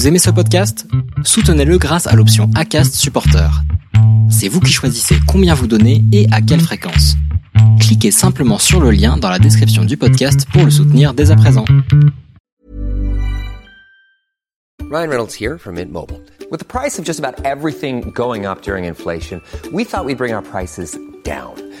Vous aimez ce podcast? Soutenez-le grâce à l'option ACAST Supporter. C'est vous qui choisissez combien vous donnez et à quelle fréquence. Cliquez simplement sur le lien dans la description du podcast pour le soutenir dès à présent. Ryan Reynolds here from Mint Mobile. With the price of just about everything going up during inflation, we thought we'd bring our prices down.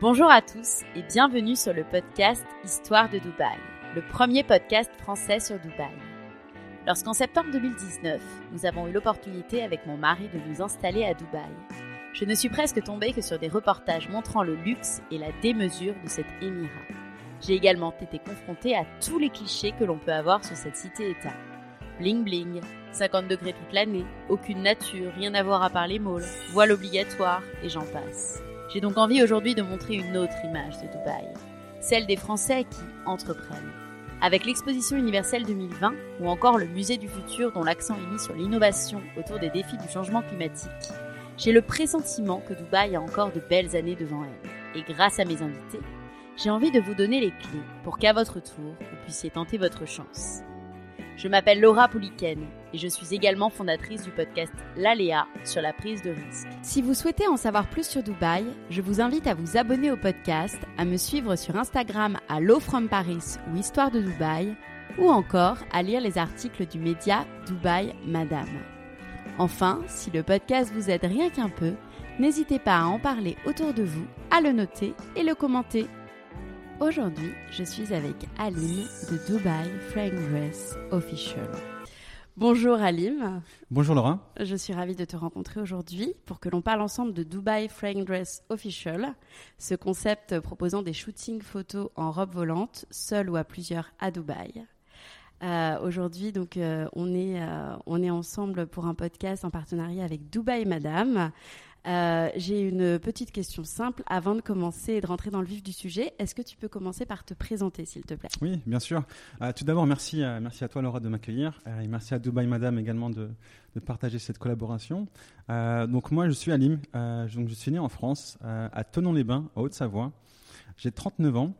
Bonjour à tous et bienvenue sur le podcast Histoire de Dubaï, le premier podcast français sur Dubaï. Lorsqu'en septembre 2019, nous avons eu l'opportunité avec mon mari de nous installer à Dubaï, je ne suis presque tombée que sur des reportages montrant le luxe et la démesure de cet émirat. J'ai également été confrontée à tous les clichés que l'on peut avoir sur cette cité-État. Bling bling, 50 degrés toute l'année, aucune nature, rien à voir à part les malls, voile obligatoire et j'en passe. J'ai donc envie aujourd'hui de montrer une autre image de Dubaï, celle des Français qui entreprennent. Avec l'exposition universelle 2020 ou encore le musée du futur dont l'accent est mis sur l'innovation autour des défis du changement climatique, j'ai le pressentiment que Dubaï a encore de belles années devant elle. Et grâce à mes invités, j'ai envie de vous donner les clés pour qu'à votre tour, vous puissiez tenter votre chance. Je m'appelle Laura Pouliken et je suis également fondatrice du podcast L'Aléa sur la prise de risque. Si vous souhaitez en savoir plus sur Dubaï, je vous invite à vous abonner au podcast, à me suivre sur Instagram à Low From Paris ou Histoire de Dubaï, ou encore à lire les articles du média Dubaï Madame. Enfin, si le podcast vous aide rien qu'un peu, n'hésitez pas à en parler autour de vous, à le noter et le commenter. Aujourd'hui, je suis avec Aline de Dubai Dress Official. Bonjour Alim. Bonjour Laura. Je suis ravie de te rencontrer aujourd'hui pour que l'on parle ensemble de Dubai Dress Official, ce concept proposant des shootings photos en robe volante, seul ou à plusieurs à Dubaï. Euh, aujourd'hui, donc, euh, on, est, euh, on est ensemble pour un podcast en partenariat avec Dubaï Madame. Euh, J'ai une petite question simple avant de commencer et de rentrer dans le vif du sujet. Est-ce que tu peux commencer par te présenter, s'il te plaît? Oui, bien sûr. Euh, tout d'abord, merci, euh, merci à toi Laura de m'accueillir et merci à Dubaï Madame également de, partager cette collaboration. Donc moi, je suis Alim. Donc je suis né en France, à Tonon-les-Bains, en Haute-Savoie. J'ai 39 ans,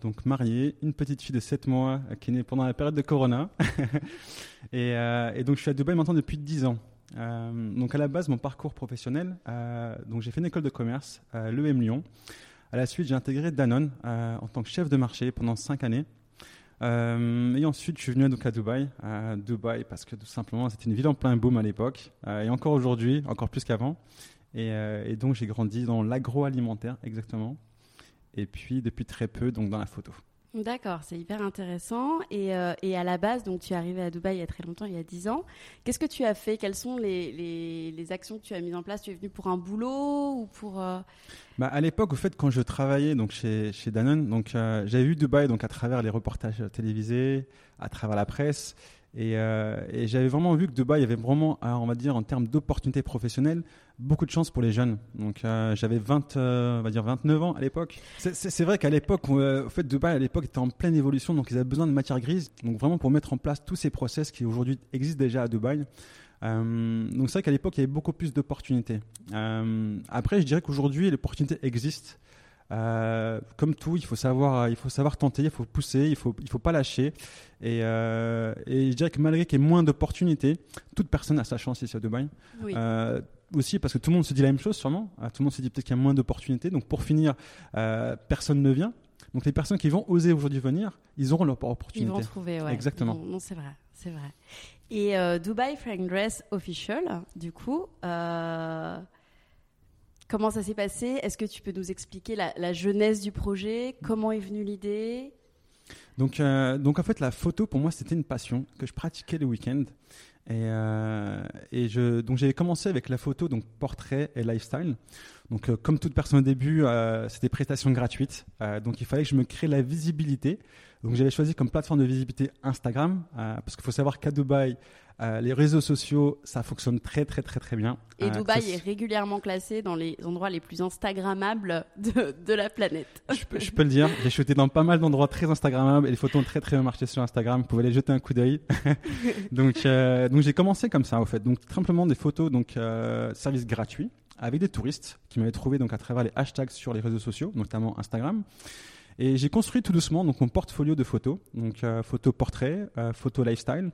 donc marié, une petite fille de 7 mois qui est née pendant la période de Corona. et, et donc je suis à Dubaï maintenant depuis 10 ans. Euh, donc à la base, mon parcours professionnel, euh, donc j'ai fait une école de commerce, euh, l'EM Lyon. À la suite, j'ai intégré Danone euh, en tant que chef de marché pendant 5 années. Et ensuite, je suis venu donc à Dubaï, Dubaï parce que tout simplement, c'était une ville en plein boom à l'époque, et encore aujourd'hui, encore plus qu'avant. Et, et donc, j'ai grandi dans l'agroalimentaire, exactement. Et puis, depuis très peu, donc dans la photo. D'accord, c'est hyper intéressant. Et, euh, et à la base, donc tu es arrivé à Dubaï il y a très longtemps, il y a 10 ans. Qu'est-ce que tu as fait? Quelles sont les, les, les actions que tu as mises en place? Tu es venu pour un boulot ou pour... euh, Bah, à l'époque, au fait, quand je travaillais donc chez, chez Danone, donc euh, j'avais vu Dubaï donc à travers les reportages télévisés, à travers la presse, et, euh, et j'avais vraiment vu que Dubaï avait vraiment, euh, on va dire, en termes d'opportunités professionnelles, beaucoup de chance pour les jeunes. Donc euh, j'avais 20, euh, on va dire 29 ans à l'époque. C'est- vrai qu'à l'époque, au fait, Dubaï à l'époque était en pleine évolution, donc ils avaient besoin de matière grise. Donc vraiment pour mettre en place tous ces process qui aujourd'hui existent déjà à Dubaï. Donc c'est vrai qu'à l'époque, il y avait beaucoup plus d'opportunités. Après, je dirais qu'aujourd'hui, l'opportunité existe. Euh, comme tout, il faut savoir, il faut savoir tenter, il faut pousser, il faut, il faut pas lâcher. Et, euh, et je dirais que malgré qu'il y ait moins d'opportunités, toute personne a sa chance ici à Dubaï. Oui. Euh, aussi parce que tout le monde se dit la même chose sûrement. Tout le monde se dit peut-être qu'il y a moins d'opportunités. Donc pour finir, personne ne vient. Donc les personnes qui vont oser aujourd'hui venir, ils auront leur Ils opportunité. vont trouver, ouais. Exactement. Non, non, c'est vrai, c'est vrai. Et Dubai Frank Dress Official, du coup, comment ça s'est passé? Est-ce que tu peux nous expliquer la, jeunesse du projet? Comment est venue l'idée? Donc, euh, donc en fait, la photo pour moi c'était une passion que je pratiquais le week-end. Et, euh, et je, donc j'avais commencé avec la photo, donc portrait et lifestyle. Donc, euh, comme toute personne au début, euh, c'était prestation gratuite. Euh, donc, il fallait que je me crée la visibilité. Donc, j'avais choisi comme plateforme de visibilité Instagram, parce qu'il faut savoir qu'à Dubaï, les réseaux sociaux, ça fonctionne très, très, très, très bien. Et Dubaï est régulièrement classé dans les endroits les plus Instagrammables de, de la planète. je, peux, je peux le dire. J'ai shooté dans pas mal d'endroits très Instagrammables et les photos ont très, très bien marché sur Instagram. Vous pouvez aller jeter un coup d'œil. donc, donc j'ai commencé comme ça, au fait. Donc, simplement des photos, donc, service gratuit avec des touristes qui m'avaient trouvé donc à travers les hashtags sur les réseaux sociaux, notamment Instagram. Et j'ai construit tout doucement donc mon portfolio de photos, donc euh, photos portraits, euh, lifestyle.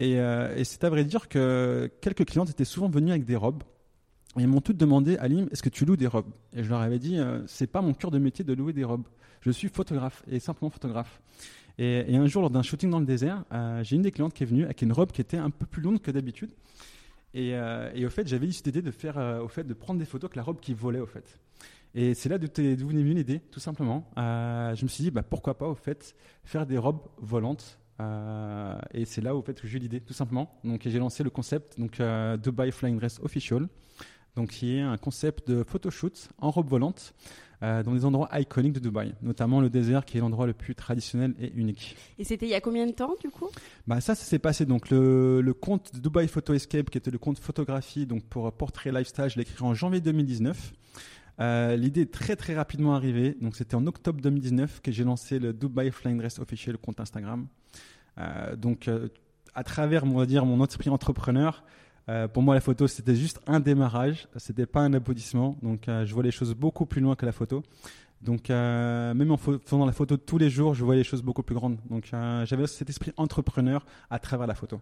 Et, euh, et c'est à vrai dire que quelques clientes étaient souvent venues avec des robes. Et m'ont toutes demandé, Alim, est-ce que tu loues des robes? Et je leur avais dit, euh, c'est pas mon cœur de métier de louer des robes. Je suis photographe et simplement photographe. Et, un jour, lors d'un shooting dans le désert, j'ai une des clientes qui est venue avec une robe qui était un peu plus longue que d'habitude. Et, euh, et au fait, j'avais eu cette idée de faire, euh, au fait, de prendre des photos avec la robe qui volait, au fait. Et c'est là d'où d'où venue l'idée, tout simplement. Euh, je me suis dit, bah, pourquoi pas, au fait, faire des robes volantes. Et c'est là, au fait, que j'ai eu l'idée, tout simplement. Donc, j'ai lancé le concept, donc Dubai Flying Dress Official, donc qui est un concept de photoshoot en robe volante euh, dans des endroits iconiques de Dubaï, notamment le désert, qui est l'endroit le plus traditionnel et unique. Et c'était il y a combien de temps du coup? Bah ça, ça s'est passé. Donc le, le compte de Dubai Photo Escape, qui était le compte photographie, donc pour portrait lifestyle, je l'ai créé en janvier 2019. Euh, L'idée est très très rapidement arrivée. Donc c'était en octobre 2019 que j'ai lancé le Dubai Flying Dress Official le compte Instagram. Euh, donc euh, à travers, on va dire, mon esprit entrepreneur. Euh, pour moi, la photo, c'était juste un démarrage, c'était pas un aboutissement. Donc, euh, je vois les choses beaucoup plus loin que la photo. Donc, euh, même en fa- faisant la photo tous les jours, je vois les choses beaucoup plus grandes. Donc, euh, j'avais cet esprit entrepreneur à travers la photo.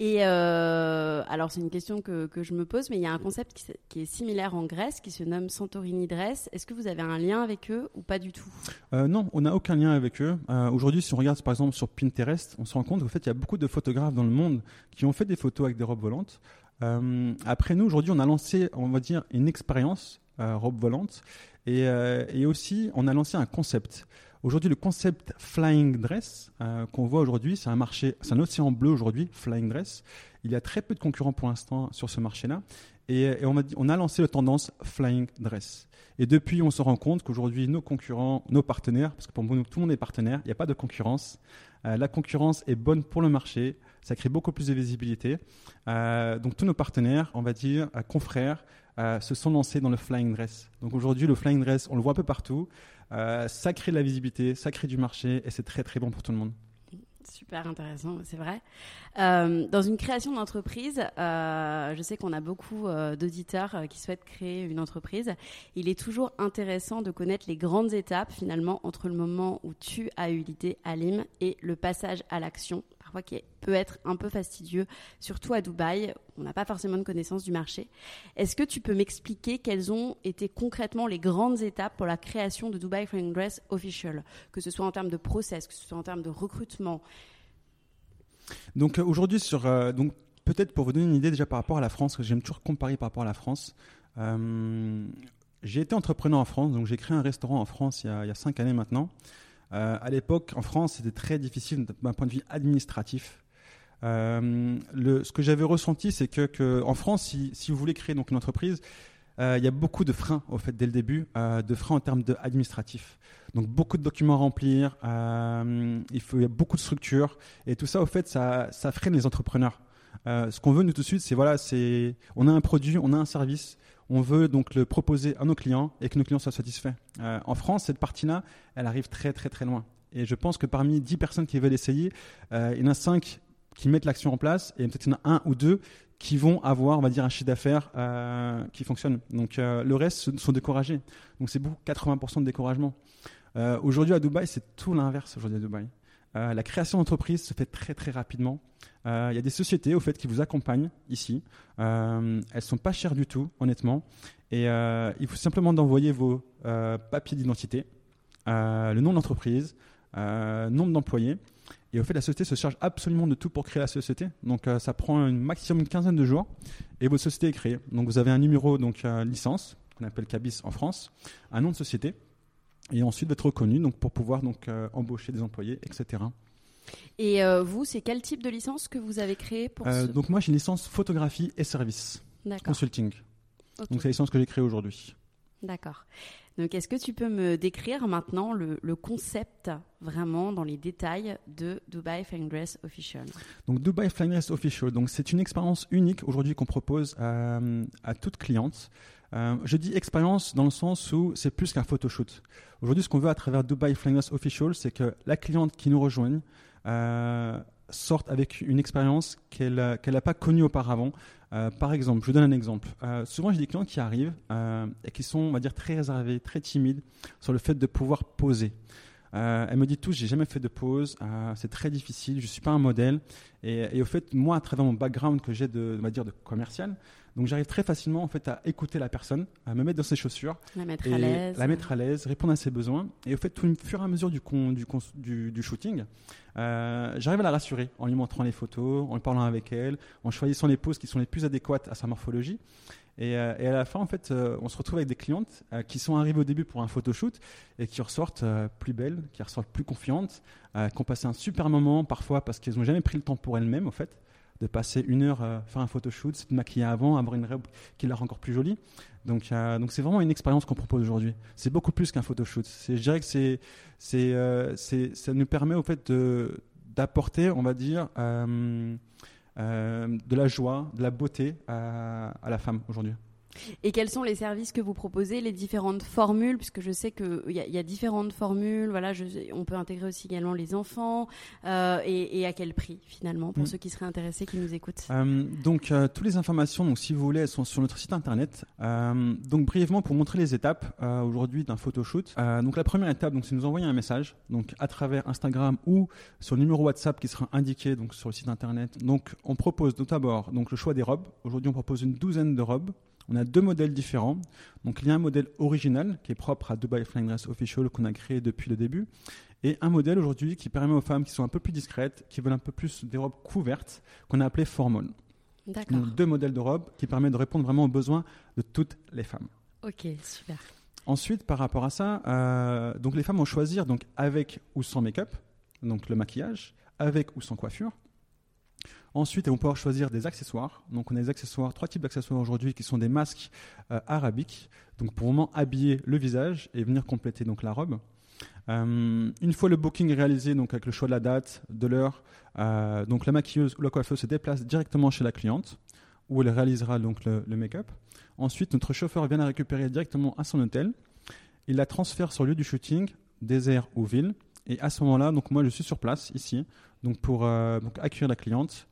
Et euh, alors c'est une question que, que je me pose, mais il y a un concept qui, est similaire en Grèce, qui se nomme Santorini Dress. Est-ce que vous avez un lien avec eux ou pas du tout? Non, on n'a aucun lien avec eux. Aujourd'hui, si on regarde par exemple sur Pinterest, on se rend compte qu'en fait, il y a beaucoup de photographes dans le monde qui ont fait des photos avec des robes volantes. Après nous, aujourd'hui, on a lancé, on va dire, une expérience robe volante et, euh, et aussi, on a lancé un concept. Aujourd'hui, le concept Flying Dress euh, qu'on voit aujourd'hui, c'est un marché, c'est un océan bleu aujourd'hui, Flying Dress. Il y a très peu de concurrents pour l'instant sur ce marché-là. Et, et on, a, on a lancé la tendance Flying Dress. Et depuis, on se rend compte qu'aujourd'hui, nos concurrents, nos partenaires, parce que pour nous, tout le monde est partenaire, il n'y a pas de concurrence. Euh, la concurrence est bonne pour le marché, ça crée beaucoup plus de visibilité. Euh, donc tous nos partenaires, on va dire, euh, confrères, euh, se sont lancés dans le flying dress. Donc aujourd'hui, le flying dress, on le voit un peu partout. Euh, ça crée de la visibilité, ça crée du marché et c'est très très bon pour tout le monde. Super intéressant, c'est vrai. Euh, dans une création d'entreprise, je sais qu'on a beaucoup d'auditeurs qui souhaitent créer une entreprise. Il est toujours intéressant de connaître les grandes étapes finalement entre le moment où tu as eu l'idée Alim et le passage à l'action, parfois qui peut être un peu fastidieux, surtout à Dubaï. On n'a pas forcément de connaissance du marché. Est-ce que tu peux m'expliquer quelles ont été concrètement les grandes étapes pour la création de Dubai Flying Dress Official, que ce soit en termes de process, que ce soit en termes de recrutement, Donc euh, aujourd'hui, sur euh, donc peut-être pour vous donner une idée déjà par rapport à la France, j'aime toujours comparer par rapport à la France. euh, j'ai été entrepreneur en France, donc j'ai créé un restaurant en France il y a cinq années maintenant. Euh, à l'époque, en France, c'était très difficile d'un point de vue administratif. Euh, ce que j'avais ressenti, c'est que, en France, si, vous voulez créer donc une entreprise, euh, il y a beaucoup de freins au fait dès le début, euh, de freins en termes de administratif. Donc beaucoup de documents à remplir, il y a beaucoup de structures et tout ça au fait ça, freine les entrepreneurs. Ce qu'on veut nous tout de suite, c'est voilà, c'est on a un produit, on a un service, on veut donc le proposer à nos clients et que nos clients soient satisfaits. Euh, en France, cette partie-là, elle arrive très très très loin. Et je pense que parmi 10 personnes qui veulent essayer, euh, il y en a 5 qui mettent l'action en place et peut-être il y en a un ou deux qui vont avoir, on va dire, un chiffre d'affaires euh, qui fonctionne. Donc le reste sont découragés. Donc c'est beaucoup, 80% de découragement. Aujourd'hui à Dubaï, c'est tout l'inverse aujourd'hui à Dubaï. Euh, la création d'entreprise se fait très très rapidement. Euh, Il y a des sociétés au fait qui vous accompagnent ici. Euh, elles sont pas chères du tout, honnêtement. Et euh, il faut simplement d'envoyer vos papiers d'identité, le nom de l'entreprise, nombre d'employés. Et au fait, la société se charge absolument de tout pour créer la société. Donc, ça prend un maximum une quinzaine de jours et votre société est créée. Donc, vous avez un numéro donc licence qu'on appelle CABIS en France, un nom de société et ensuite d'être reconnu donc pour pouvoir donc euh, embaucher des employés, etc. Et euh, vous, c'est quel type de licence que vous avez créé pour Euh, ce... donc moi j'ai une licence photographie et service consulting. Donc c'est la licence que j'ai créée aujourd'hui. D'accord. Donc, est-ce que tu peux me décrire maintenant le, concept vraiment dans les détails de Dubai Flying Dress Official? Donc, Dubai Flying Dress Official, donc c'est une expérience unique aujourd'hui qu'on propose à, à toute cliente. Euh, je dis expérience dans le sens où c'est plus qu'un photoshoot. Aujourd'hui, ce qu'on veut à travers Dubai Flying Dress Official, c'est que la cliente qui nous rejoigne euh, sorte avec une expérience qu'elle n'a pas connue auparavant. Euh, par exemple, je vous donne un exemple. Euh, souvent, j'ai des clients qui arrivent euh, et qui sont, on dire, très réservés, très timides sur le fait de pouvoir poser. Elle me dit tous, j'ai jamais fait de pause, c'est très difficile, je suis pas un modèle. Et, et, au fait, moi, à travers mon background que j'ai de, on va dire, de commercial, donc j'arrive très facilement en fait à écouter la personne, à me mettre dans ses chaussures, la mettre à l'aise, la mettre à l'aise, répondre à ses besoins. Et au fait, tout au fur et à mesure du, du, du, du shooting, euh, j'arrive à la rassurer en lui montrant les photos, en parlant avec elle, en choisissant les poses qui sont les plus adéquates à sa morphologie. Et, euh, et, à la fin, en fait, euh, on se retrouve avec des clientes euh, qui sont arrivées au début pour un photoshoot et qui ressortent plus belles, qui ressortent plus confiantes, qui ont passé un super moment parfois parce qu'elles n'ont jamais pris le temps pour elles-mêmes, en fait de passer une heure à faire un photoshoot, se maquiller avant, avoir une robe qui la rend encore plus jolie. Donc, donc c'est vraiment une expérience qu'on propose aujourd'hui. C'est beaucoup plus qu'un photoshoot. Je dirais que c'est, c'est, euh, ça nous permet au fait d'apporter, on va dire, de la joie, de la beauté à, à la femme aujourd'hui. Et quels sont les services que vous proposez, les différentes formules, puisque je sais qu'il y, y, a différentes formules. Voilà, je, on peut intégrer aussi également les enfants. Euh, et, et, à quel prix finalement pour mmh. ceux qui seraient intéressés, qui nous écoutent? Euh, Donc euh, toutes les informations, donc si vous voulez, elles sont sur notre site internet. Donc brièvement pour montrer les étapes aujourd'hui d'un photoshoot. Donc la première étape, donc c'est nous envoyer un message, donc à travers Instagram ou sur le numéro WhatsApp qui sera indiqué donc sur le site internet. Donc on propose tout d'abord donc le choix des robes. Aujourd'hui on propose une douzaine de robes. On a deux modèles différents. Donc, il y a un modèle original qui est propre à Dubai Flying Dress Official qu'on a créé depuis le début. Et un modèle aujourd'hui qui permet aux femmes qui sont un peu plus discrètes, qui veulent un peu plus des robes couvertes, qu'on a appelé. D'accord. Donc, deux modèles de robes qui permettent de répondre vraiment aux besoins de toutes les femmes. Ok, super. Ensuite, par rapport à ça, euh, donc les femmes vont choisir donc avec ou sans make-up, donc le maquillage, avec ou sans coiffure. Ensuite, elles vont pouvoir choisir des accessoires. Donc, on a des accessoires, trois types d'accessoires aujourd'hui qui sont des masques euh, arabiques. Donc, pour vraiment habiller le visage et venir compléter donc la robe. Euh, une fois le booking réalisé, donc avec le choix de la date, de l'heure, euh, donc la maquilleuse ou la se déplace directement chez la cliente où elle réalisera donc le, le make-up. Ensuite, notre chauffeur vient la récupérer directement à son hôtel. Il la transfère sur le lieu du shooting, désert ou ville. Et à ce moment-là, donc moi je suis sur place ici, donc pour euh, donc accueillir la cliente,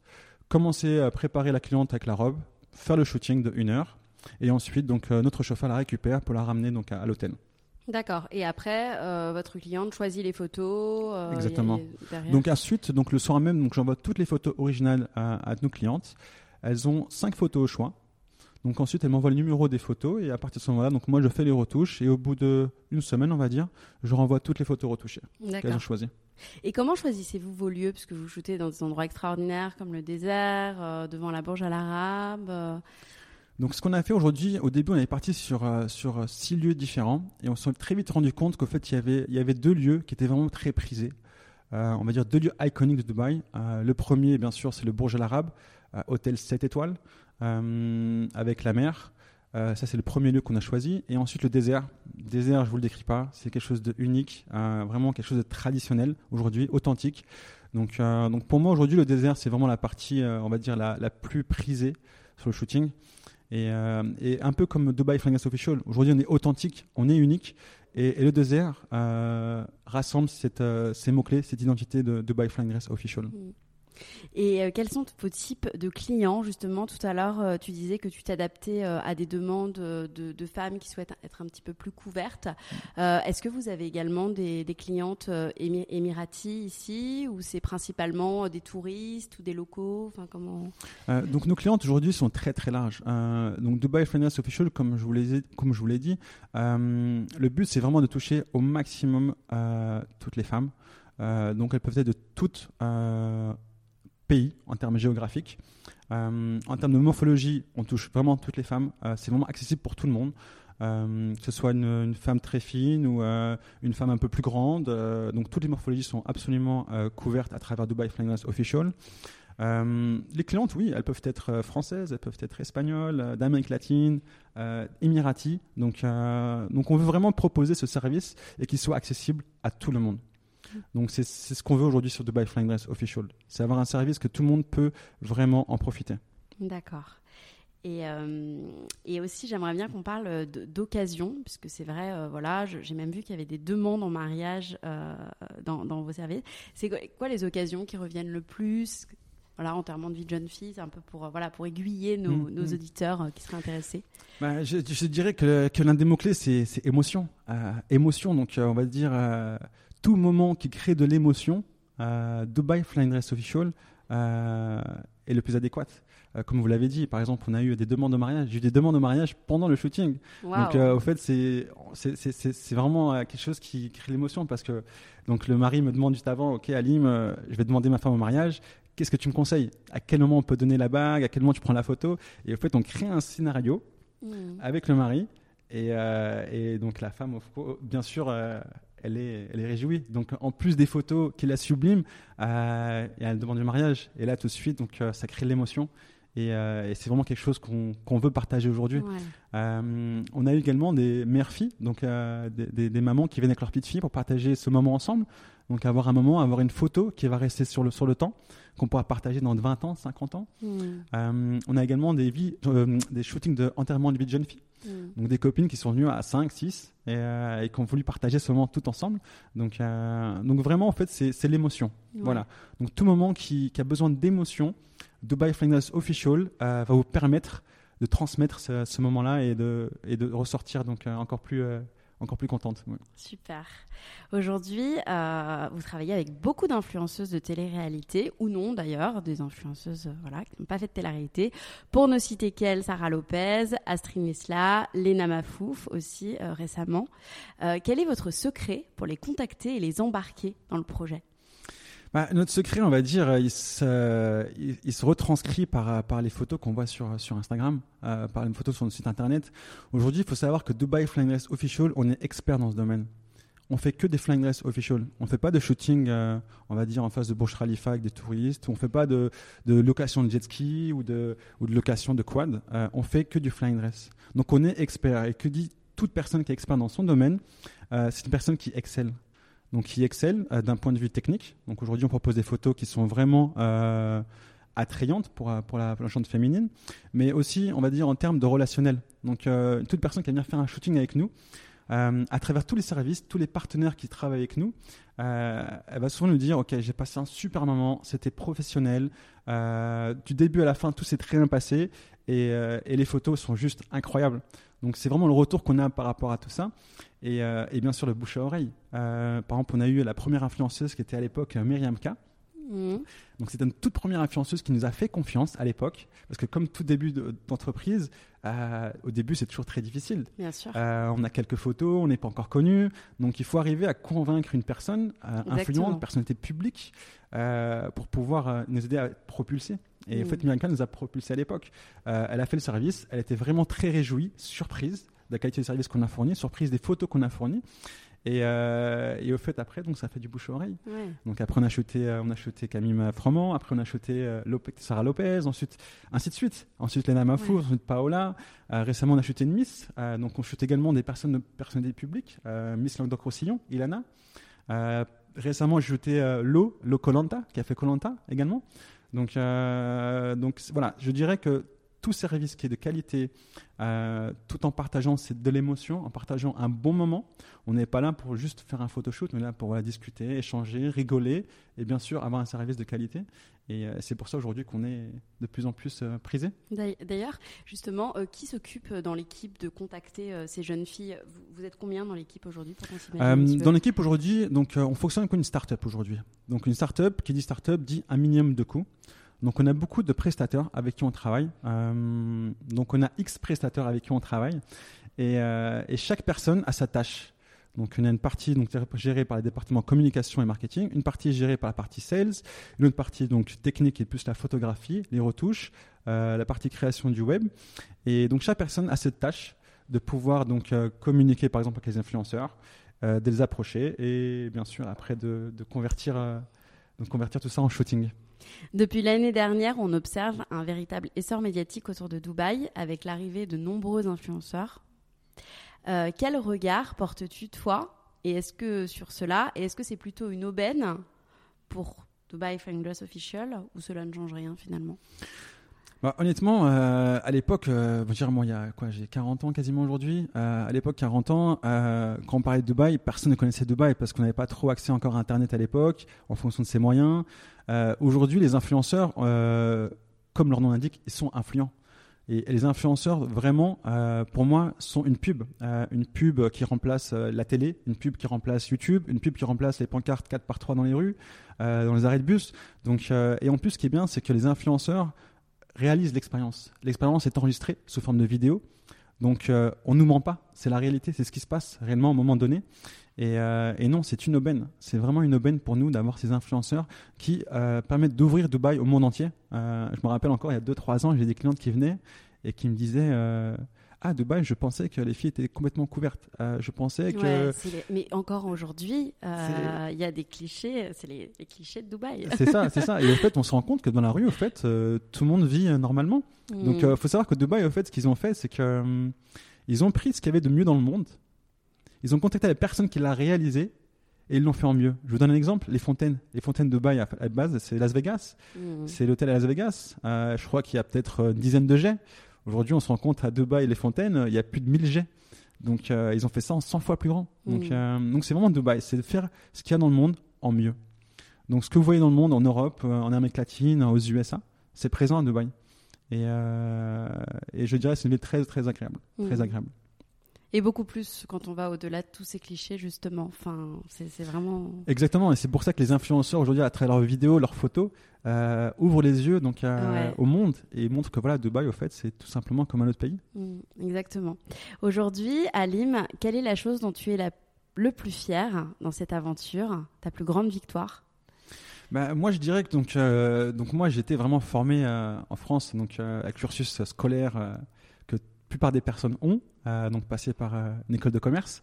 commencer à préparer la cliente avec la robe, faire le shooting de une heure, et ensuite donc euh, notre chauffeur la récupère pour la ramener donc à, à l'hôtel. D'accord. Et après, euh, votre cliente choisit les photos. Euh, Exactement. Donc ensuite, donc le soir même, donc j'envoie toutes les photos originales à, à, nos clientes. Elles ont cinq photos au choix. Donc ensuite, elles m'envoient le numéro des photos et à partir de ce moment-là, donc moi je fais les retouches et au bout d'une semaine, on va dire, je renvoie toutes les photos retouchées qu'elles ont choisies. Et comment choisissez-vous vos lieux? Puisque vous shootez dans des endroits extraordinaires comme le désert, euh, devant la Burj Al Arab. Euh... Donc, ce qu'on a fait aujourd'hui, au début, on est parti sur, euh, sur six lieux différents et on s'est très vite rendu compte qu'au fait, il y, avait, il y avait deux lieux qui étaient vraiment très prisés. On va dire deux lieux iconiques de Dubaï. Le premier, bien sûr, c'est le Burj Al Arab, euh, hôtel 7 étoiles, avec la mer. ça, c'est le premier lieu qu'on a choisi. Et ensuite, le désert. Désert, je vous le décris pas. C'est quelque chose de unique, vraiment quelque chose de traditionnel aujourd'hui, authentique. Donc, donc pour moi, aujourd'hui, le désert, c'est vraiment la partie, on va dire, la, la plus prisée sur le shooting. Et, euh, et, un peu comme Dubai Flying Official, aujourd'hui on est authentique, on est unique, et, le désert euh, rassemble euh, ces mots-clés, cette identité de Dubai Flying Official. Mmh. Et euh, quels sont vos types de clients? Justement, tout à l'heure, euh, tu disais que tu t'adaptais euh, à des demandes de, femmes qui souhaitent être un petit peu plus couvertes. Euh, Est-ce que vous avez également des, clientes émir émiraties ici, ou c'est principalement des touristes ou des locaux? Donc, nos clientes aujourd'hui sont très très larges. donc, Dubai Finance Official, comme je vous l'ai comme je vous l'ai dit, le but c'est vraiment de toucher au maximum toutes les femmes. donc, elles peuvent être de toutes pays en termes géographiques. Euh, en termes de morphologie, on touche vraiment toutes les femmes. Euh, c'est vraiment accessible pour tout le monde. Euh, que ce soit une, femme très fine ou une femme un peu plus grande. Donc toutes les morphologies sont absolument couvertes à travers Dubai Flying Official. Les clientes, oui, elles peuvent être françaises, elles peuvent être espagnoles, d'Amérique latine, émirati. Donc, donc, on veut vraiment proposer ce service et qu'il soit accessible à tout le monde. Donc, c'est ce qu'on veut aujourd'hui sur Dubai Flying Dress Official. C'est avoir un service que tout le monde peut vraiment en profiter. D'accord. Et, euh, et aussi, j'aimerais bien qu'on parle euh, d'occasion, puisque c'est vrai, euh, voilà, j'ai même vu qu'il y avait des demandes en mariage euh, dans, dans vos services. C'est quoi, quoi les occasions qui reviennent le plus voilà, enterrement de vie de jeune fille, c'est un peu pour, voilà, pour aiguiller nos, Mm, nos mm. auditeurs qui seraient intéressés? Bah, je, je dirais que, que l'un des mots-clés, c'est c'est émotion. Émotion, donc on va dire tout moment qui crée de l'émotion, euh, Dubai Flying Dress Official euh, est le plus adéquat. Euh, comme vous l'avez dit, par exemple, on a eu des demandes de mariage. J'ai eu des demandes de mariage pendant le shooting. Donc, euh, au fait, c'est c'est- vraiment quelque chose qui crée l'émotion parce que donc le mari me demande juste avant, ok, Alim, je vais demander ma femme au mariage. Qu'est-ce que tu me conseilles? À quel moment on peut donner la bague? À quel moment tu prends la photo? Et au fait, on crée un scénario Mm. avec le mari. Et, euh, et donc la femme, bien sûr, euh, elle, est, elle est réjouie. Donc en plus des photos qui la subliment, euh, elle demande du mariage. Et là tout de suite, donc euh, ça crée de l'émotion. Et, euh, et c'est vraiment quelque chose qu'on veut partager aujourd'hui. Ouais. Euh, on a eu également des mères filles, donc euh, des, des- des mamans qui viennent avec leurs petites filles pour partager ce moment ensemble. Donc avoir un moment, avoir une photo qui va rester sur le, sur le temps, qu'on pourra partager dans 20 ans, 50 ans. Mm. Euh, on a également des, vies, des shootings d'enterrement de vie de jeunes filles. Mm. Donc des copines qui sont venues à 5, 6 et, euh, et qui ont voulu partager ce moment tout ensemble. Donc, euh, donc vraiment, en fait, c'est l'émotion. Ouais. Voilà. Donc tout moment qui, qui a besoin d'émotion, Dubai Dress Official euh, va vous permettre de transmettre ce, ce moment-là et de, et de ressortir donc encore plus, encore plus contente. Super. Aujourd'hui, euh, vous travaillez avec beaucoup d'influenceuses de télé-réalité, ou non d'ailleurs, des influenceuses euh, qui n'ont pas fait de télé-réalité. Pour ne citer qu'elles, Sarah Lopez, Astrid Nesla, Lena Mafouf aussi euh, récemment. Quel est votre secret pour les contacter et les embarquer dans le projet? Bah, notre secret, on va dire, euh, il se, retranscrit par, euh, par les photos qu'on voit sur, Instagram, euh, par les photos sur notre site internet. Aujourd'hui, il faut savoir que Dubai Flying Dress Official, on est expert dans ce domaine. On fait que des flying dress official. On fait pas de shooting, on va dire, en face de Burj Khalifa avec des touristes. On fait pas de, location de jet ski ou de, location de quad. Euh, on fait que du flying dress. Donc on est expert. Et que dit toute personne qui est expert dans son domaine, c'est une personne qui excelle donc qui excelle euh, d'un point de vue technique. Donc aujourd'hui, on propose des photos qui sont vraiment euh, attrayantes pour, euh, pour la, pour féminine, mais aussi, on va dire, en termes de relationnel. Donc toute personne qui va venir faire un shooting avec nous, à travers tous les services, tous les partenaires qui travaillent avec nous, elle va souvent nous dire, OK, j'ai passé un super moment, c'était professionnel, du début à la fin, tout s'est très bien passé, et, euh, et les photos sont juste incroyables. Donc c'est vraiment le retour qu'on a par rapport à tout ça. Et, euh, bien sûr le bouche à oreille. Euh, par exemple, on a eu la première influenceuse qui était à l'époque Myriam K. Mhm. Donc c'était une toute première influenceuse qui nous a fait confiance à l'époque. Parce que comme tout début de- d'entreprise, euh, au début c'est toujours très difficile. Bien sûr. Euh, on a quelques photos, on n'est pas encore connu. Donc il faut arriver à convaincre une personne euh, influente, une personnalité publique, euh, pour pouvoir nous aider à être propulser. Et en Mm. fait, K nous a propulsé à l'époque. Elle a fait le service, elle était vraiment très réjouie, surprise de la qualité du service qu'on a fourni, surprise des photos qu'on a fournies. Et, euh, et au fait, après, donc ça fait du bouche à oreille. Ouais. Donc après, on a shooté, euh, on a shooté Camille Froment, après on a shooté euh, Lopez- Sarah Lopez, ensuite ainsi de suite. Ensuite Lena Mafou, Ouais. ensuite Paola. Récemment, on a shooté une Miss. Donc on shoot également des personnes de personnalités publiques. Miss Languedoc-Roussillon, Ilana. Récemment, j'ai euh, Lo, Lo Colanta, qui a fait Colanta également. Donc, donc voilà, je dirais que tout service qui est de qualité, euh, tout en partageant c'est de l'émotion, en partageant un bon moment. On n'est pas là pour juste faire un photoshoot, on est là pour voilà, discuter, échanger, rigoler et bien sûr avoir un service de qualité. Et euh, c'est pour ça aujourd'hui qu'on est de plus en plus euh, prisé. D'ail- D'ailleurs, justement, qui s'occupe dans l'équipe de contacter ces jeunes filles? Vous, vous êtes combien dans l'équipe aujourd'hui dans l'équipe aujourd'hui, donc on fonctionne comme une start-up aujourd'hui. Donc une start-up qui dit start-up dit un minimum de coûts. Donc on a beaucoup de prestataires avec qui on travaille. Euh, donc on a X prestataires avec qui on travaille et, euh, et chaque personne a sa tâche. Donc on a une partie donc gérée par le département communication et marketing, une partie gérée par la partie sales, une autre partie donc technique et plus la photographie, les retouches, euh, la partie création du web. Et donc chaque personne a cette tâche de pouvoir donc communiquer par exemple avec les influenceurs, de les approcher et bien sûr après de, de convertir donc convertir tout ça en shooting. Depuis l'année dernière, on observe un véritable essor médiatique autour de Dubaï avec l'arrivée de nombreux influenceurs. Euh, quel regard portes-tu toi? Et est-ce que sur cela, et est-ce que c'est plutôt une aubaine pour Dubai Dress Official ou cela ne change rien finalement? Bah, honnêtement, euh, à l'époque, euh, dire moi, il y a j'ai 40 ans quasiment aujourd'hui. Euh, à l'époque, 40 ans, quand on parlait de Dubaï, personne ne connaissait Dubaï parce qu'on n'avait pas trop accès encore à Internet à l'époque, en fonction de ses moyens. Aujourd'hui, les influenceurs, comme leur nom l'indique, ils sont influents. Et, les influenceurs, vraiment, pour moi, sont une pub. Une pub qui remplace la télé, une pub qui remplace YouTube, une pub qui remplace les pancartes 4 par 3 dans les rues, dans les arrêts de bus. Donc, et en plus, ce qui est bien, c'est que les influenceurs réalisent l'expérience. L'expérience est enregistrée sous forme de vidéo. Donc, euh, on nous ment pas. C'est la réalité, c'est ce qui se passe réellement au moment donné. Et, euh, non, c'est une aubaine. C'est vraiment une aubaine pour nous d'avoir ces influenceurs qui euh, permettent d'ouvrir Dubaï au monde entier. Je me rappelle encore, il y a 2-3 ans, j'ai des clientes qui venaient et qui me disaient euh, Ah, Dubaï, je pensais que les filles étaient complètement couvertes. Euh, je pensais que. Ouais, c'est les- Mais encore aujourd'hui, euh, il y a des clichés, c'est les, les clichés de Dubaï. C'est ça, c'est ça. Et au fait, on se rend compte que dans la rue, au fait, euh, tout le monde vit normalement. Donc, Mm. il faut savoir que Dubaï, au fait, ce qu'ils ont fait, c'est que euh, ils ont pris ce qu'il y avait de mieux dans le monde. Ils ont contacté la personne qui l'a réalisé et ils l'ont fait en mieux. Je vous donne un exemple les fontaines. Les fontaines de Dubaï, à à la base, c'est Las Vegas. Mm. C'est l'hôtel à Las Vegas. Euh, je crois qu'il y a peut-être une dizaine de jets. Aujourd'hui, on se rend compte à Dubaï, les fontaines, il y a plus de 1000 jets. Donc, euh, ils ont fait ça en 100 fois plus grand. Donc, Mm. euh, donc c'est vraiment Dubaï. C'est de faire ce qu'il y a dans le monde en mieux. Donc, ce que vous voyez dans le monde, en Europe, euh, en Amérique latine, aux USA, c'est présent à Dubaï. Et, et je dirais, c'est une ville très, très agréable. Très Mm. agréable. Et beaucoup plus quand on va au-delà de tous ces clichés, justement. Enfin, c'est vraiment. Exactement, et c'est pour ça que les influenceurs aujourd'hui, à travers leurs vidéos, leurs photos, euh, ouvrent les yeux donc à- Ouais. au monde et montrent que voilà, Dubaï, au fait, c'est tout simplement comme un autre pays. Mm, exactement. Aujourd'hui, Alim, quelle est la chose dont tu es la- le plus fier dans cette aventure Ta plus grande victoire? Bah, moi, je dirais que donc, euh, donc moi, j'étais vraiment formé euh, en France, donc euh, avec cursus scolaire euh, plupart des personnes ont, euh, donc passé par euh, une école de commerce.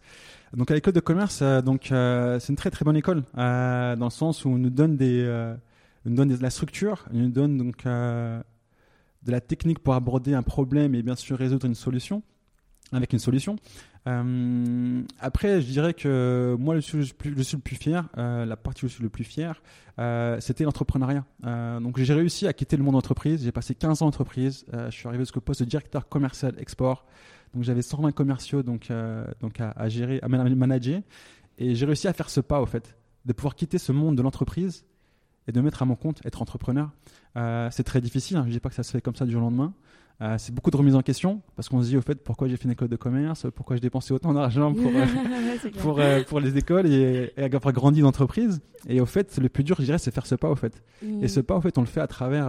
Donc à l'école de commerce, euh, donc euh, c'est une très très bonne école dans le sens où on nous donne des, on nous donne de la structure, on nous donne donc de la technique pour aborder un problème et bien sûr résoudre une solution avec une solution. Euh, après, je dirais que moi, je suis le plus, fier, euh, la partie où je suis le plus fier, euh, c'était l'entrepreneuriat. Donc j'ai réussi à quitter le monde entreprise. J'ai passé 15 ans en entreprise. Je suis arrivé jusqu'au poste de directeur commercial export. Donc j'avais 120 commerciaux donc, donc à, gérer, à man- manager. Et j'ai réussi à faire ce pas au fait, de pouvoir quitter ce monde de l'entreprise et de me mettre à mon compte, être entrepreneur. C'est très difficile. Hein. Je dis pas que ça se fait comme ça du jour au lendemain. Euh, c'est beaucoup de remise en question parce qu'on se dit au fait pourquoi j'ai fait une école de commerce, pourquoi j'ai dépensé autant d'argent pour, euh, pour, euh, pour les écoles et, et avoir grandi d'entreprise. Et au fait, le plus dur, je dirais, c'est faire ce pas au fait. Mm. Et ce pas, au fait, on le fait à travers,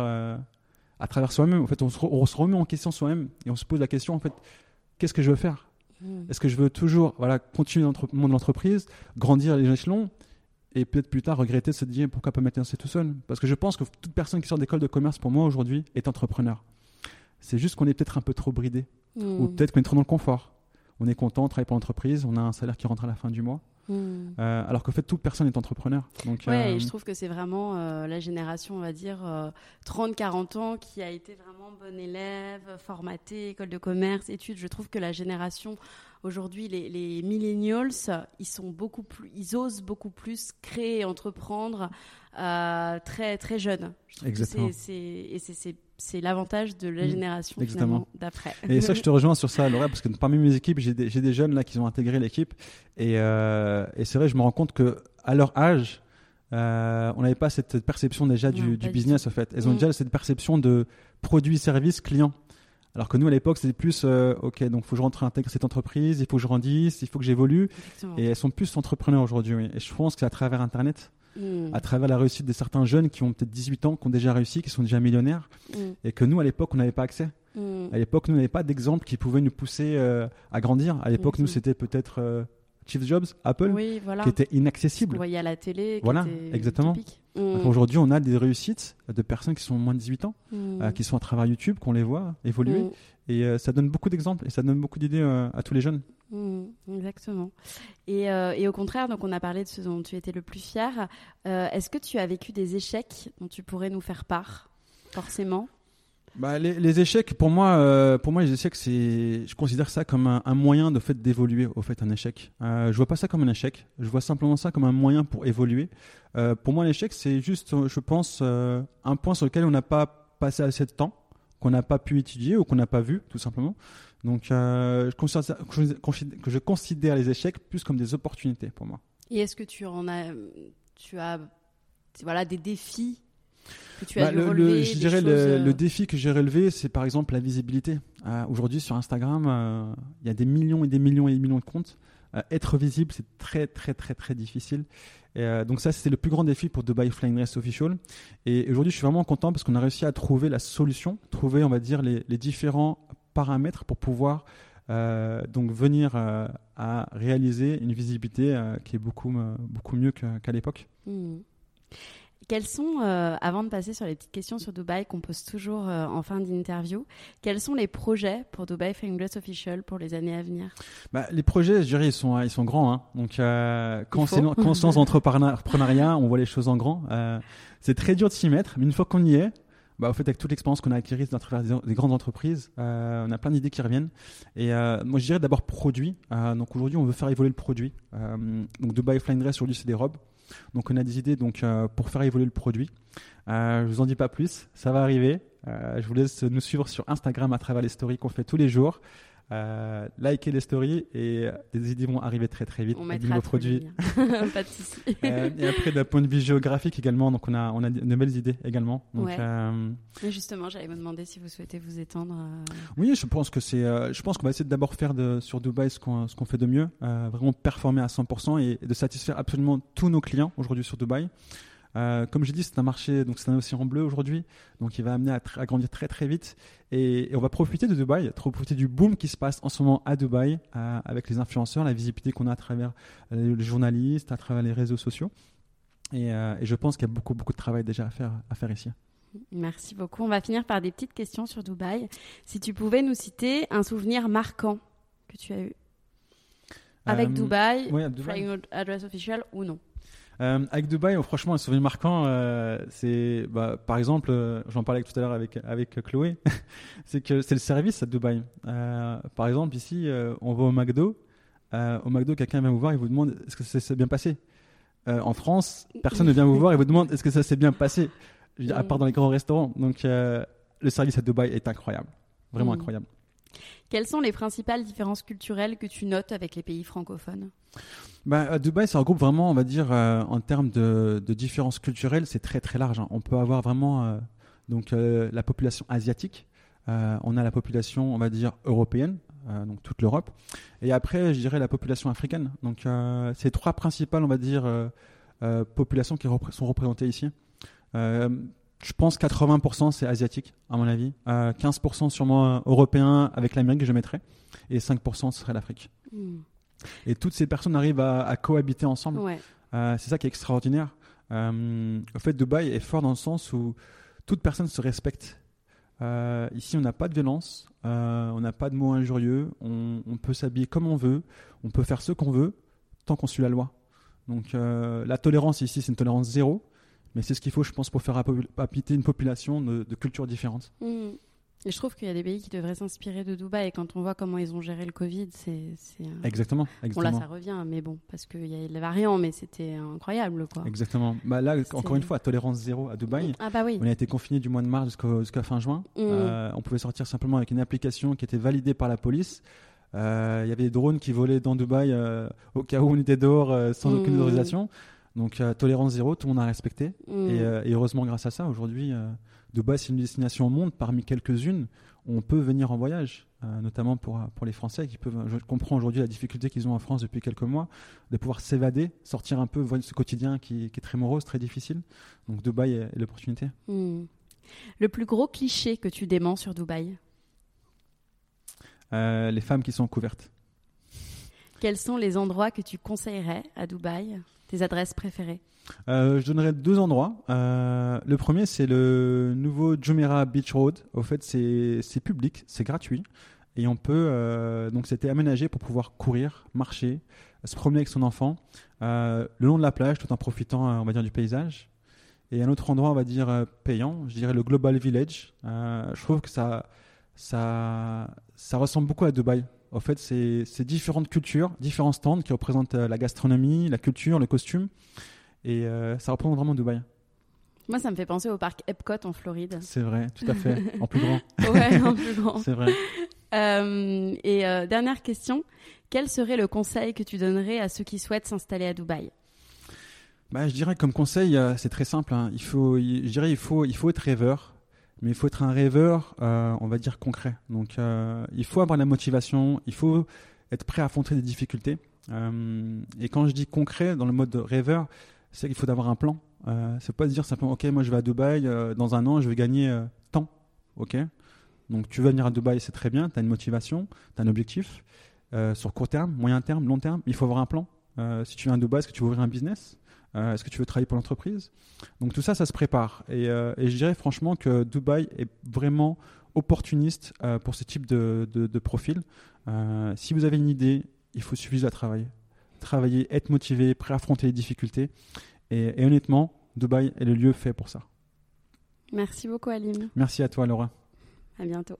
à travers soi-même. En fait, on se, re- on se remet en question soi-même et on se pose la question, en fait, qu'est-ce que je veux faire? Mm. Est-ce que je veux toujours voilà, continuer dans le monde de l'entreprise, grandir les échelons et peut-être plus tard regretter de se dire pourquoi pas m'être lancé tout seul Parce que je pense que toute personne qui sort d'école de commerce, pour moi, aujourd'hui, est entrepreneur. C'est juste qu'on est peut-être un peu trop bridé ou peut-être qu'on est trop dans le confort. On est content, on travaille pour l'entreprise, on a un salaire qui rentre à la fin du mois. Mm. Euh, alors qu'en fait, toute personne est entrepreneur. Donc, Ouais, euh, et je trouve que c'est vraiment euh, la génération, on va dire, euh, 30-40 ans qui a été vraiment bon élève, formaté, école de commerce, études. Je trouve que la génération, aujourd'hui, les, les millennials, ils sont beaucoup plus, ils osent beaucoup plus créer et entreprendre euh, très, très jeunes. Je trouve que Exactement. Et c'est- c'est l'avantage de la Mm, génération d'après. Et ça, je te rejoins sur ça, Laura, parce que parmi mes équipes, j'ai des, jeunes là qui ont intégré l'équipe. Et, euh, et c'est vrai, je me rends compte que à leur âge, euh, on n'avait pas cette perception déjà Non, du, pas du business, au fait. Elles ont Mm. déjà cette perception de produit, service, client. Alors que nous, à l'époque, c'était plus, euh, OK, donc il faut que je rentre intégrer cette entreprise, il faut que je grandisse, il faut que j'évolue. Et elles sont plus entrepreneurs aujourd'hui. oui. Et je pense que à travers Internet, Mm. à travers la réussite de certains jeunes qui ont peut-être 18 ans, qui ont déjà réussi, qui sont déjà millionnaires, Mm. et que nous, à l'époque, on n'avait pas accès. Mm. À l'époque, nous, on n'avait pas d'exemple qui pouvait nous pousser euh, à grandir. À l'époque, nous, Mhm. c'était peut-être euh, Steve Jobs, Apple, Oui, voilà. qui était On inaccessible. voyait à la télé. qui Voilà, était exactement. Aujourd'hui, on a des réussites de personnes qui sont moins de 18 ans, euh, qui sont à travers YouTube, qu'on les voit évoluer. Et euh, ça donne beaucoup d'exemples et ça donne beaucoup d'idées euh, à tous les jeunes. Mm, exactement. Et, euh, et au contraire, donc on a parlé de ce dont tu étais le plus fier. Est-ce que tu as vécu des échecs dont tu pourrais nous faire part Forcément? Bah, les, les échecs, pour moi, pour moi, les échecs, c'est, je considère ça comme un, un moyen de fait d'évoluer. Au fait, un échec. Je vois pas ça comme un échec. Je vois simplement ça comme un moyen pour évoluer. Pour moi, l'échec, c'est juste, je pense, un point sur lequel on n'a pas passé assez de temps, qu'on n'a pas pu étudier ou qu'on n'a pas vu, tout simplement. Donc, euh, je, considère, je considère- que je considère les échecs plus comme des opportunités pour moi. Et est-ce que tu en as, tu as, voilà, des défis que tu as Bah, dû le, je dirais choses, le, euh, le défi que j'ai relevé, c'est par exemple la visibilité. Euh, Aujourd'hui, sur Instagram, euh, il y a des millions et des millions et des millions de comptes. Être visible, c'est très, très, très, très difficile. Et, euh, donc ça, c'est le plus grand défi pour Dubai Flying Race Official. Et aujourd'hui, je suis vraiment content parce qu'on a réussi à trouver la solution, trouver, on va dire, les, différents paramètres pour pouvoir euh, donc venir euh, à réaliser une visibilité qui est beaucoup, beaucoup mieux qu'à l'époque. Hmm. Quels sont, euh, avant de passer sur les petites questions sur Dubaï qu'on pose toujours euh, en fin d'interview, quels sont les projets pour Dubai Flying Dress Official pour les années à venir? Bah, les projets, je dirais, ils sont, ils sont grands. Hein. Donc, euh, quand on se lance dans l'entrepreneuriat, on voit les choses en grand. Euh, c'est très dur de s'y mettre, mais une fois qu'on y est, bah, au fait, avec toute l'expérience qu'on a acquise à travers des, des grandes entreprises, euh, on a plein d'idées qui reviennent. Et euh, moi, je dirais d'abord produit. Euh, donc aujourd'hui, on veut faire évoluer le produit. Donc Dubai Flying Dress, aujourd'hui, c'est des robes. Donc on a des idées donc donc pour faire évoluer le produit. Euh, je vous en dis pas plus, ça va arriver. Euh, je vous laisse nous suivre sur Instagram à travers les stories qu'on fait tous les jours. Euh, likez les stories et des idées vont arriver très très vite. On mettra tous produits. les liens. Pas de souci. Euh, et après d'un point de vue géographique également, donc on a on a de nouvelles idées également. Donc Ouais. euh, justement, j'allais me demander si vous souhaitez vous étendre. euh, oui, je pense que c'est euh, je pense qu'on va essayer de d'abord faire de, sur Dubaï ce qu'on ce qu'on fait de mieux, euh, vraiment performer à 100% et, et de satisfaire absolument tous nos clients aujourd'hui sur Dubaï. Euh, comme j'ai dit, c'est un marché, donc c'est un océan bleu aujourd'hui, donc il va amener à, grandir très très vite et, et on va profiter de Dubaï, profiter du boom qui se passe en ce moment à Dubaï euh, avec les influenceurs, la visibilité qu'on a à travers euh, les journalistes, à travers les réseaux sociaux. Et, euh, et je pense qu'il y a beaucoup beaucoup de travail déjà à faire à faire ici. Merci beaucoup. On va finir par des petites questions sur Dubaï. Si tu pouvais nous citer un souvenir marquant que tu as eu avec Dubaï, ouais, Dubaï. Flying Address Official ou non? Euh, avec Dubaï, oh, franchement, un souvenir marquant, euh, c'est, bah, par exemple, euh, j'en parlais tout à l'heure avec avec Chloé, c'est que c'est le service à Dubaï. Euh, par exemple, ici, euh, on va au McDo, euh, au McDo, quelqu'un vient vous voir et vous demande est-ce que ça s'est bien passé? Euh, en France, personne ne vient vous voir et vous demande est-ce que ça s'est bien passé? À part dans les grands restaurants. Donc, euh, le service à Dubaï est incroyable, vraiment Mm. incroyable. Quelles sont les principales différences culturelles que tu notes avec les pays francophones? Bah, à Dubaï, ça regroupe vraiment, on va dire, euh, en termes de, différences culturelles, c'est très très large. hein. On peut avoir vraiment euh, donc euh, la population asiatique, on a la population, on va dire, européenne, donc toute l'Europe, et après, je dirais la population africaine. Donc, c'est trois principales, on va dire, populations qui sont représentées ici. Euh, je pense 80% c'est asiatique, à mon avis. Euh, 15% sûrement euh, européen avec l'Amérique, je mettrais. Et 5% ce serait l'Afrique. Hmm. Et toutes ces personnes arrivent à, à cohabiter ensemble. Ouais. Euh, c'est ça qui est extraordinaire. Euh, au fait, Dubaï est fort dans le sens où toute personne se respecte. Euh, ici, on n'a pas de violence, euh, on n'a pas de mots injurieux, on, on peut s'habiller comme on veut, on peut faire ce qu'on veut tant qu'on suit la loi. Donc, euh, la tolérance ici, c'est une tolérance zéro, mais c'est ce qu'il faut, je pense, pour faire habi- habiter une population de, de cultures différentes. Hmm. Et je trouve qu'il y a des pays qui devraient s'inspirer de Dubaï. Et quand on voit comment ils ont géré le Covid, c'est. euh, Exactement. Bon, là, exactement. ça revient, mais bon, parce qu'il y a les variants, mais c'était incroyable, quoi. Exactement. Bah, là, encore une fois, tolérance zéro à Dubaï. Ah, bah oui. On a été confiné du mois de mars jusqu'à fin juin. Mm. Euh, on pouvait sortir simplement avec une application qui était validée par la police. Euh, Il y avait des drones qui volaient dans Dubaï euh, au cas où on était dehors sans Mm. aucune autorisation. Donc euh, tolérance zéro, tout le monde a respecté. Et, euh, et heureusement grâce à ça, aujourd'hui, euh, Dubaï c'est une destination au monde parmi quelques-unes on peut venir en voyage, notamment pour, pour les Français qui peuvent. Je comprends aujourd'hui la difficulté qu'ils ont en France depuis quelques mois de pouvoir s'évader, sortir un peu, voir ce quotidien qui, qui est très morose, très difficile. Donc Dubaï est, est l'opportunité. Hmm. Le plus gros cliché que tu déments sur Dubaï? Les femmes qui sont couvertes. Quels sont les endroits que tu conseillerais à Dubaï? Tes adresses préférées? Euh, je donnerais deux endroits. Euh, le premier, c'est le nouveau Jumeirah Beach Road. Au fait, c'est public, c'est gratuit. Et on peut. Euh, donc, c'était aménagé pour pouvoir courir, marcher, se promener avec son enfant le long de la plage tout en profitant, on va dire, du paysage. Et un autre endroit, on va dire, payant, je dirais le Global Village. je trouve que ça, ça, ça ressemble beaucoup à Dubaï. Au fait, c'est différentes cultures, différents stands qui représentent la gastronomie, la culture, le costume. Et euh, ça représente vraiment Dubaï. Moi, ça me fait penser au parc Epcot en Floride. C'est vrai, tout à fait, en plus grand. ouais, en plus grand. C'est vrai. Euh, et euh, dernière question, quel serait le conseil que tu donnerais à ceux qui souhaitent s'installer à Dubaï? Bah, Je dirais comme conseil, c'est très simple. Hein. Il faut, je dirais il faut, il faut être rêveur, mais il faut être un rêveur, on va dire concret. Donc, il faut avoir la motivation, il faut être prêt à affronter des difficultés. et quand je dis concret, dans le mode rêveur, c'est qu'il faut avoir un plan. Euh, c'est pas se dire simplement, ok, moi je vais à Dubaï, euh, dans un an je vais gagner euh, tant. Ok? Donc tu veux venir à Dubaï, c'est très bien, tu as une motivation, tu as un objectif. Euh, sur court terme, moyen terme, long terme, il faut avoir un plan. si tu viens à Dubaï, est-ce que tu veux ouvrir un business? Est-ce que tu veux travailler pour l'entreprise? Donc tout ça, ça se prépare. Et, et, je dirais franchement que Dubaï est vraiment opportuniste pour ce type de, de, de profil. si vous avez une idée, il faut suffire à travailler travailler, être motivé, prêt à affronter les difficultés. Et, et, honnêtement, Dubaï est le lieu fait pour ça. Merci beaucoup, Alim. Merci à toi, Laura. À bientôt.